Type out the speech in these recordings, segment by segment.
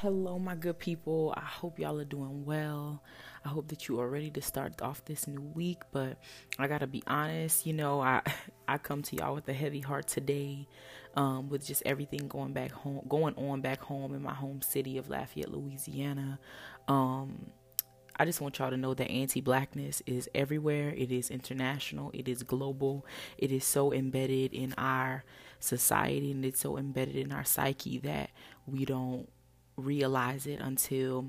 Hello, my good people. I hope y'all are doing well. I hope that you are ready to start off this new week. But I gotta be honest, you know, I I come to y'all with a heavy heart today, um, with just everything going back home, going on back home in my home city of Lafayette, Louisiana. Um, I just want y'all to know that anti blackness is everywhere. It is international. It is global. It is so embedded in our society and it's so embedded in our psyche that we don't realize it until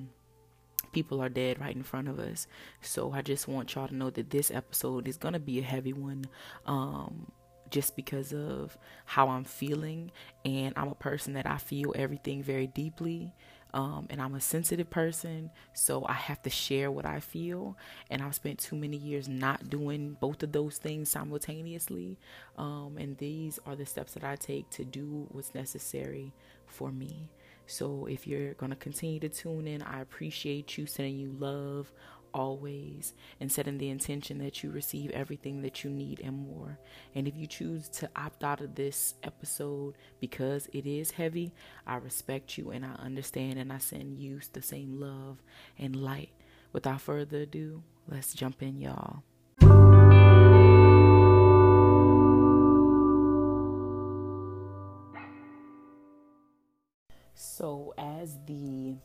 people are dead right in front of us. So I just want y'all to know that this episode is going to be a heavy one. Um, just because of how I'm feeling, and I'm a person that I feel everything very deeply. Um, and I'm a sensitive person, so I have to share what I feel. And I've spent too many years not doing both of those things simultaneously. Um, and these are the steps that I take to do what's necessary for me. So if you're going to continue to tune in, I appreciate you sending you love always and setting the intention that you receive everything that you need and more. And if you choose to opt out of this episode because it is heavy, I respect you and I understand and I send you the same love and light. Without further ado, let's jump in, y'all. So, as the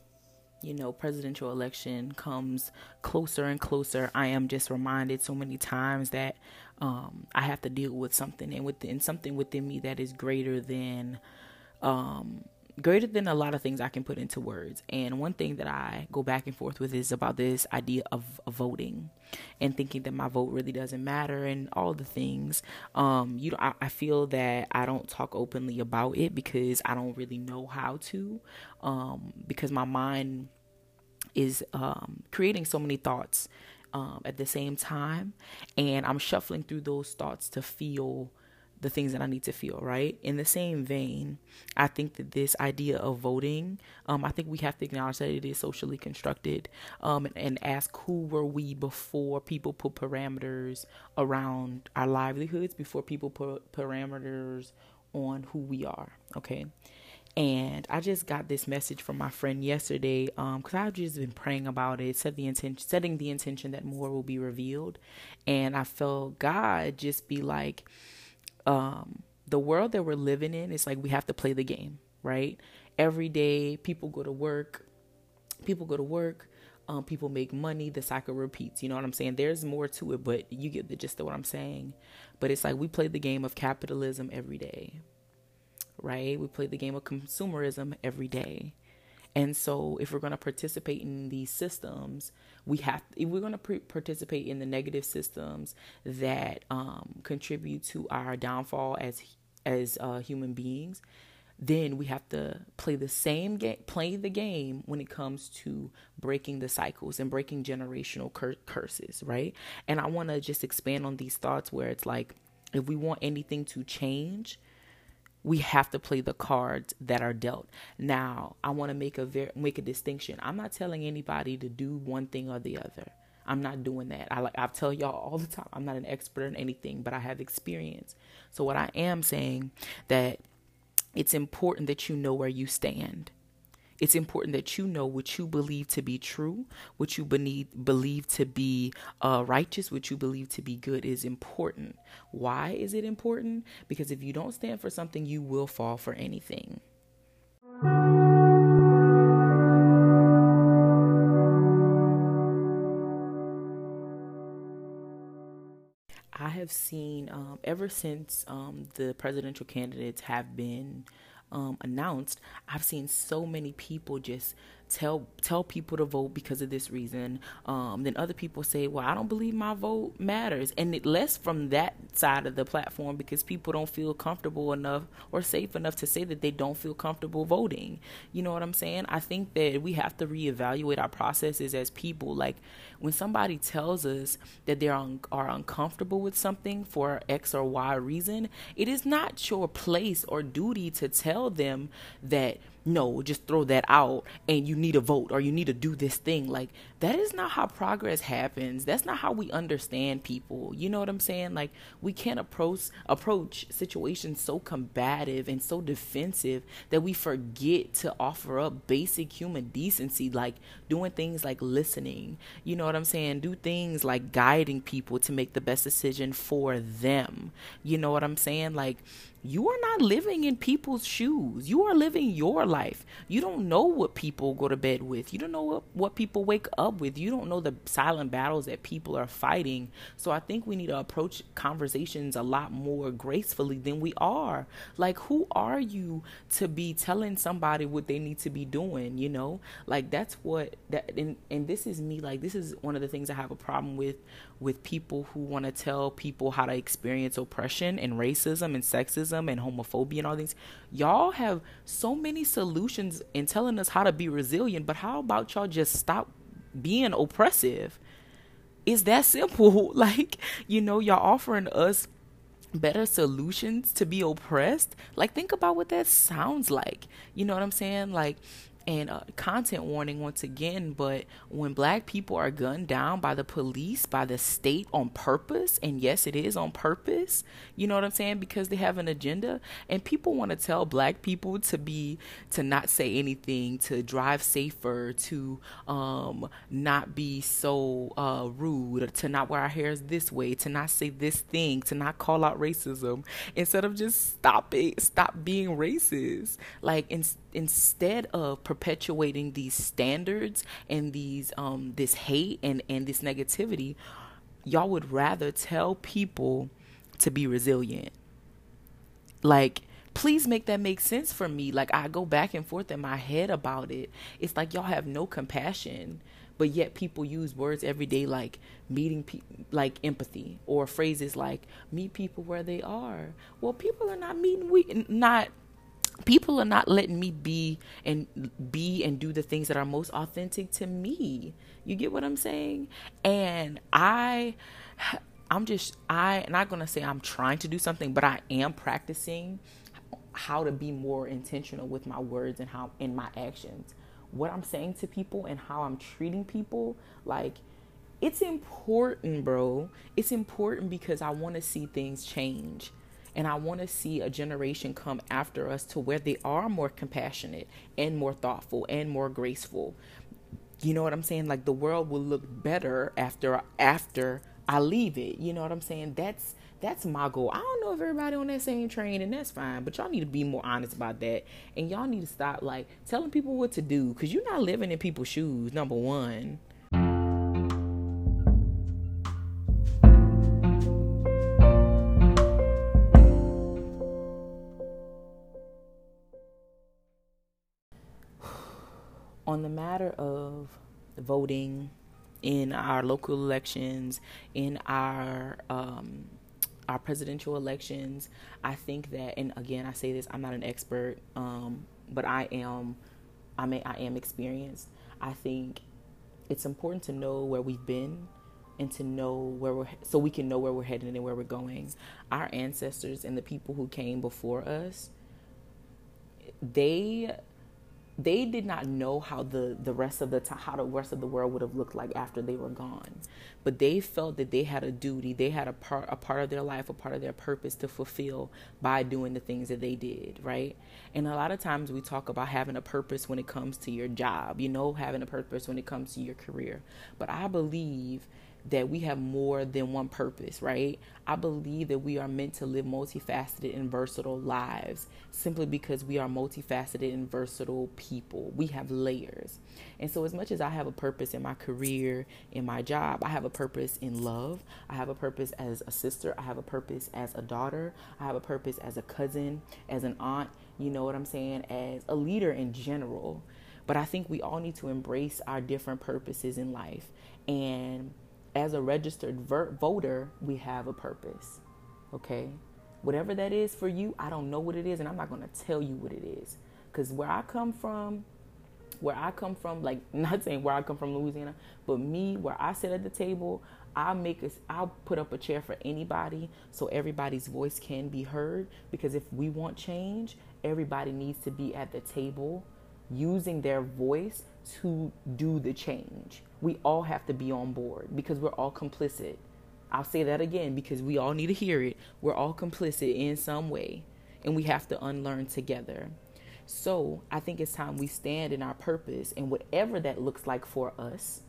you know presidential election comes closer and closer, I am just reminded so many times that um, I have to deal with something and within something within me that is greater than um, greater than a lot of things I can put into words. And one thing that I go back and forth with is about this idea of, of voting and thinking that my vote really doesn't matter and all the things. Um, you know, I, I feel that I don't talk openly about it because I don't really know how to. Um, because my mind is um, creating so many thoughts um, at the same time, and I'm shuffling through those thoughts to feel the things that I need to feel, right? In the same vein, I think that this idea of voting, um, I think we have to acknowledge that it is socially constructed um, and, and ask who were we before people put parameters around our livelihoods, before people put parameters on who we are, okay? And I just got this message from my friend yesterday because um, I've just been praying about it, set the intention, setting the intention that more will be revealed. And I felt God just be like, um, the world that we're living in is like we have to play the game, right? Every day, people go to work, people go to work, um, people make money, the cycle repeats. You know what I'm saying? There's more to it, but you get the gist of what I'm saying. But it's like we play the game of capitalism every day, right? We play the game of consumerism every day. And so, if we're going to participate in these systems, we have if we're going to pre- participate in the negative systems that um, contribute to our downfall as as uh, human beings, then we have to play the same game, play the game when it comes to breaking the cycles and breaking generational cur- curses, right? And I want to just expand on these thoughts where it's like, if we want anything to change, we have to play the cards that are dealt. Now, I want to make a ver- make a distinction. I'm not telling anybody to do one thing or the other. I'm not doing that. I like I tell y'all all the time. I'm not an expert in anything, but I have experience. So what I am saying that it's important that you know where you stand. It's important that you know what you believe to be true, what you believe, to be uh, righteous, what you believe to be good is important. Why is it important? Because if you don't stand for something, you will fall for anything. I have seen um, ever since um, the presidential candidates have been um, announced, I've seen so many people just tell tell people to vote because of this reason. Um, then other people say, "Well, I don't believe my vote matters," and it less from that side of the platform because people don't feel comfortable enough or safe enough to say that they don't feel comfortable voting. You know what I'm saying? I think that we have to reevaluate our processes as people. Like when somebody tells us that they un- are uncomfortable with something for X or Y reason, it is not your place or duty to tell them that no, just throw that out and you need a vote or you need to do this thing. Like, that is not how progress happens. That's not how we understand people. You know what I'm saying? Like, we can't approach approach situations so combative and so defensive that we forget to offer up basic human decency, like doing things like listening. You know what I'm saying? Do things like guiding people to make the best decision for them. You know what I'm saying? Like, you are not living in people's shoes. You are living your life. You don't know what people go to bed with. You don't know what, what people wake up with. You don't know the silent battles that people are fighting. So I think we need to approach conversations a lot more gracefully than we are. Like, who are you to be telling somebody what they need to be doing? You know, like that's what that and and this is me. Like, this is one of the things I have a problem with with people who want to tell people how to experience oppression and racism and sexism and homophobia and all these. Y'all have so many solutions in telling us how to be resilient, but how about y'all just stop being oppressive? It's that simple. Like, you know, y'all offering us better solutions to be oppressed. Like, think about what that sounds like. You know what I'm saying? Like, and uh, content warning once again but when black people are gunned down by the police by the state on purpose and yes it is on purpose you know what i'm saying because they have an agenda and people want to tell black people to be to not say anything to drive safer to um not be so uh rude to not wear our hairs this way to not say this thing to not call out racism instead of just stop it stop being racist. Like in, instead of perpetuating these standards and these um this hate and and this negativity y'all would rather tell people to be resilient. Like please make that make sense for me. Like i go back and forth in my head about it. It's like y'all have no compassion but yet people use words every day like meeting people like empathy or phrases like meet people where they are. Well people are not meeting we not people are not letting me be and be and do the things that are most authentic to me. You get what i'm saying? And i i'm just i not gonna say i'm trying to do something but i am practicing how to be more intentional with my words and how in my actions. What i'm saying to people and how i'm treating people like it's important bro. It's important because i want to see things change and I want to see a generation come after us to where they are more compassionate and more thoughtful and more graceful. You know what I'm saying? Like the world will look better after after I leave it. You know what I'm saying? That's that's my goal. I don't know if everybody on that same train, and that's fine. But y'all need to be more honest about that, and y'all need to stop like telling people what to do because you're not living in people's shoes. Number one. On the matter of voting in our local elections, in our um, our presidential elections, I think that, and again, I say this, I'm not an expert, um, but I am, I mean, I am experienced. I think it's important to know where we've been and to know where we're so we can know where we're headed and where we're going. Our ancestors and the people who came before us, they they did not know how the the rest of the time how the rest of the world would have looked like after they were gone. But they felt that they had a duty they had a part a part of their life a part of their purpose to fulfill by doing the things that they did right? And a lot of times we talk about having a purpose when it comes to your job you know having a purpose when it comes to your career. But i believe that we have more than one purpose, right? I believe that we are meant to live multifaceted and versatile lives simply because we are multifaceted and versatile people. We have layers. And so, as much as I have a purpose in my career, in my job, I have a purpose in love, I have a purpose as a sister, I have a purpose as a daughter, I have a purpose as a cousin, as an aunt, you know what I'm saying, as a leader in general. But I think we all need to embrace our different purposes in life. And as a registered voter, we have a purpose. Okay? Whatever that is for you, I don't know what it is, and I'm not going to tell you what it is. Because where I come from, where I come from, like not saying where I come from, Louisiana, but me, where I sit at the table, I'll make us I'll put up a chair for anybody so everybody's voice can be heard. Because if we want change, everybody needs to be at the table using their voice to do the change. We all have to be on board because we're all complicit. I'll say that again because we all need to hear it. We're all complicit in some way, and we have to unlearn together. So I think it's time we stand in our purpose and whatever that looks like for us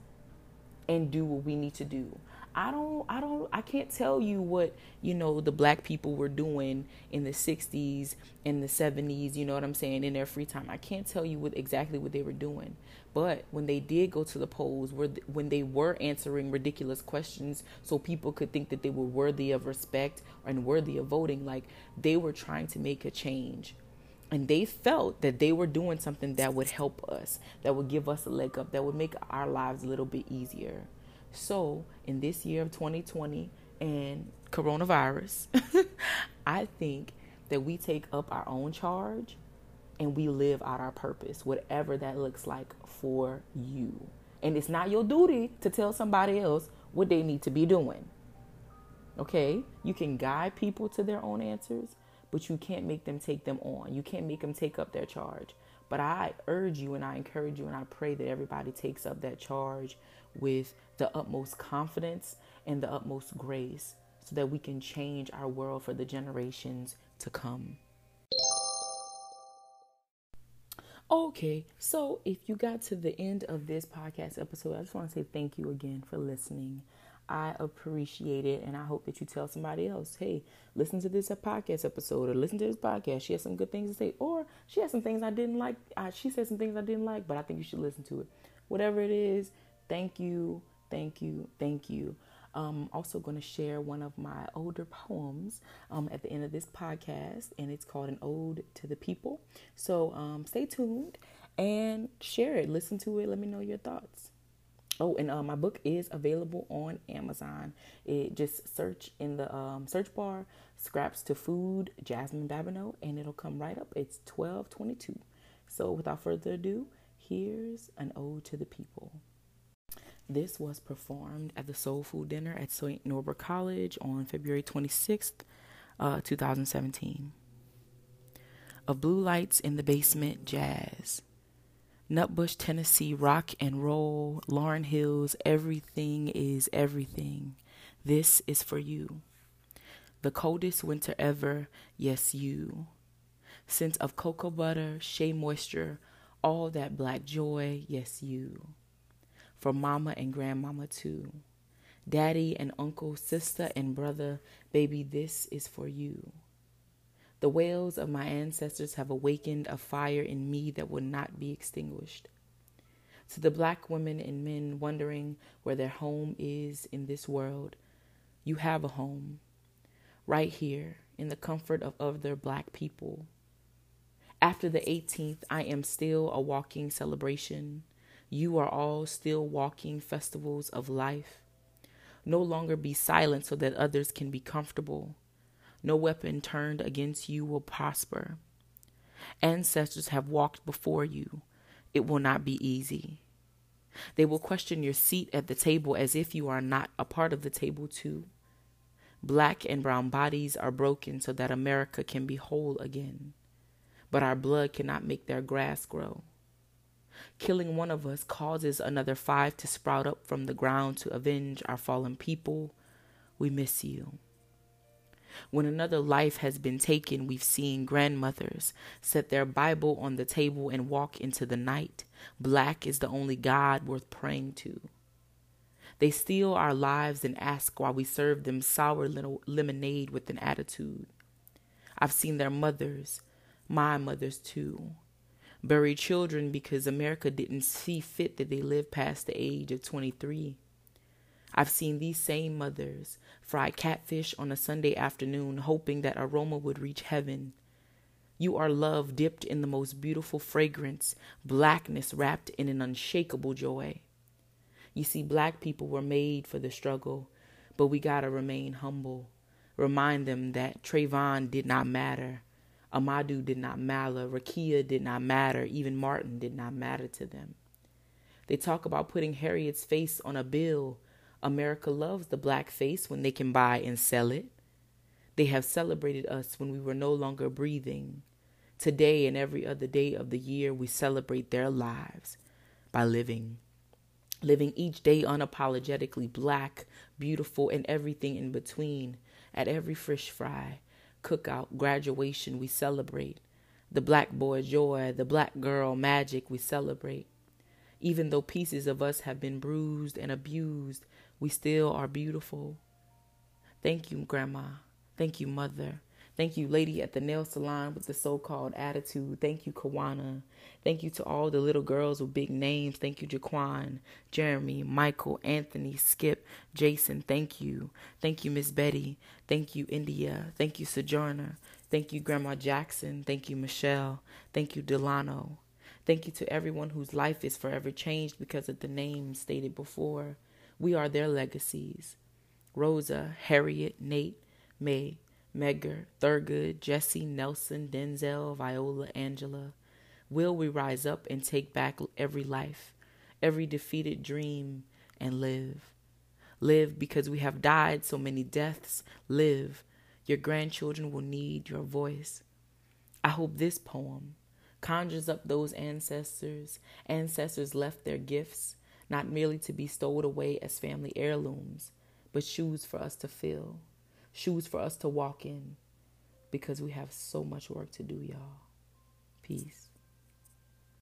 and do what we need to do. I don't I don't I can't tell you what, you know, the black people were doing in the 60s and the 70s, you know what I'm saying, in their free time. I can't tell you what exactly what they were doing. But when they did go to the polls, where when they were answering ridiculous questions so people could think that they were worthy of respect and worthy of voting, like they were trying to make a change and they felt that they were doing something that would help us, that would give us a leg up, that would make our lives a little bit easier. So, in this year of 2020 and coronavirus, I think that we take up our own charge and we live out our purpose, whatever that looks like for you. And it's not your duty to tell somebody else what they need to be doing. Okay? You can guide people to their own answers, but you can't make them take them on. You can't make them take up their charge. But I urge you and I encourage you and I pray that everybody takes up that charge with the utmost confidence and the utmost grace so that we can change our world for the generations to come. Okay, so if you got to the end of this podcast episode, I just want to say thank you again for listening. I appreciate it, and I hope that you tell somebody else, hey, listen to this podcast episode or listen to this podcast. She has some good things to say, or she has some things I didn't like. Uh, she said some things I didn't like, but I think you should listen to it. Whatever it is, thank you, thank you, thank you. I'm also going to share one of my older poems um, at the end of this podcast, and it's called An Ode to the People. So um, stay tuned and share it. Listen to it. Let me know your thoughts. Oh, and uh, my book is available on Amazon. It just search in the um, search bar "Scraps to Food" Jasmine Babineau, and it'll come right up. It's twelve twenty two. So, without further ado, here's an ode to the people. This was performed at the Soul Food Dinner at St. Norbert College on February twenty sixth, uh, two thousand seventeen. Of blue lights in the basement, jazz Nutbush, Tennessee, rock and roll, Lauryn Hills, everything is everything. This is for you. The coldest winter ever, yes, you. Scent of cocoa butter, shea moisture, all that black joy, yes, you. For mama and grandmama too. Daddy and uncle, sister and brother, baby, this is for you. The wails of my ancestors have awakened a fire in me that will not be extinguished. To the black women and men wondering where their home is in this world, you have a home right here in the comfort of other black people. After the 18th, I am still a walking celebration. You are all still walking festivals of life. No longer be silent so that others can be comfortable. No weapon turned against you will prosper. Ancestors have walked before you. It will not be easy. They will question your seat at the table as if you are not a part of the table, too. Black and brown bodies are broken so that America can be whole again. But our blood cannot make their grass grow. Killing one of us causes another five to sprout up from the ground to avenge our fallen people. We miss you. When another life has been taken, we've seen grandmothers set their Bible on the table and walk into the night. Black is the only God worth praying to. They steal our lives and ask why we serve them sour lemonade with an attitude. I've seen their mothers, my mothers too, bury children because America didn't see fit that they live past the age of 23. I've seen these same mothers fry catfish on a Sunday afternoon, hoping that aroma would reach heaven. You are love dipped in the most beautiful fragrance, blackness wrapped in an unshakable joy. You see, black people were made for the struggle, but we gotta remain humble. Remind them that Trayvon did not matter, Amadou did not matter, Rekia did not matter, even Martin did not matter to them. They talk about putting Harriet's face on a bill America loves the black face when they can buy and sell it. They have celebrated us when we were no longer breathing. Today and every other day of the year, we celebrate their lives by living. Living each day unapologetically black, beautiful, and everything in between. At every fish fry, cookout, graduation, we celebrate. The black boy joy, the black girl magic, we celebrate. Even though pieces of us have been bruised and abused, we still are beautiful. Thank you, Grandma. Thank you, Mother. Thank you, lady at the nail salon with the so called attitude. Thank you, Kawana. Thank you to all the little girls with big names. Thank you, Jaquan, Jeremy, Michael, Anthony, Skip, Jason. Thank you. Thank you, Miss Betty. Thank you, India. Thank you, Sojourner. Thank you, Grandma Jackson. Thank you, Michelle. Thank you, Delano. Thank you to everyone whose life is forever changed because of the names stated before. We are their legacies. Rosa, Harriet, Nate, May, Medgar, Thurgood, Jesse, Nelson, Denzel, Viola, Angela. Will we rise up and take back every life, every defeated dream, and live? Live because we have died so many deaths. Live. Your grandchildren will need your voice. I hope this poem conjures up those ancestors. Ancestors left their gifts, not merely to be stowed away as family heirlooms, but shoes for us to fill shoes for us to walk in because we have so much work to do, y'all. Peace.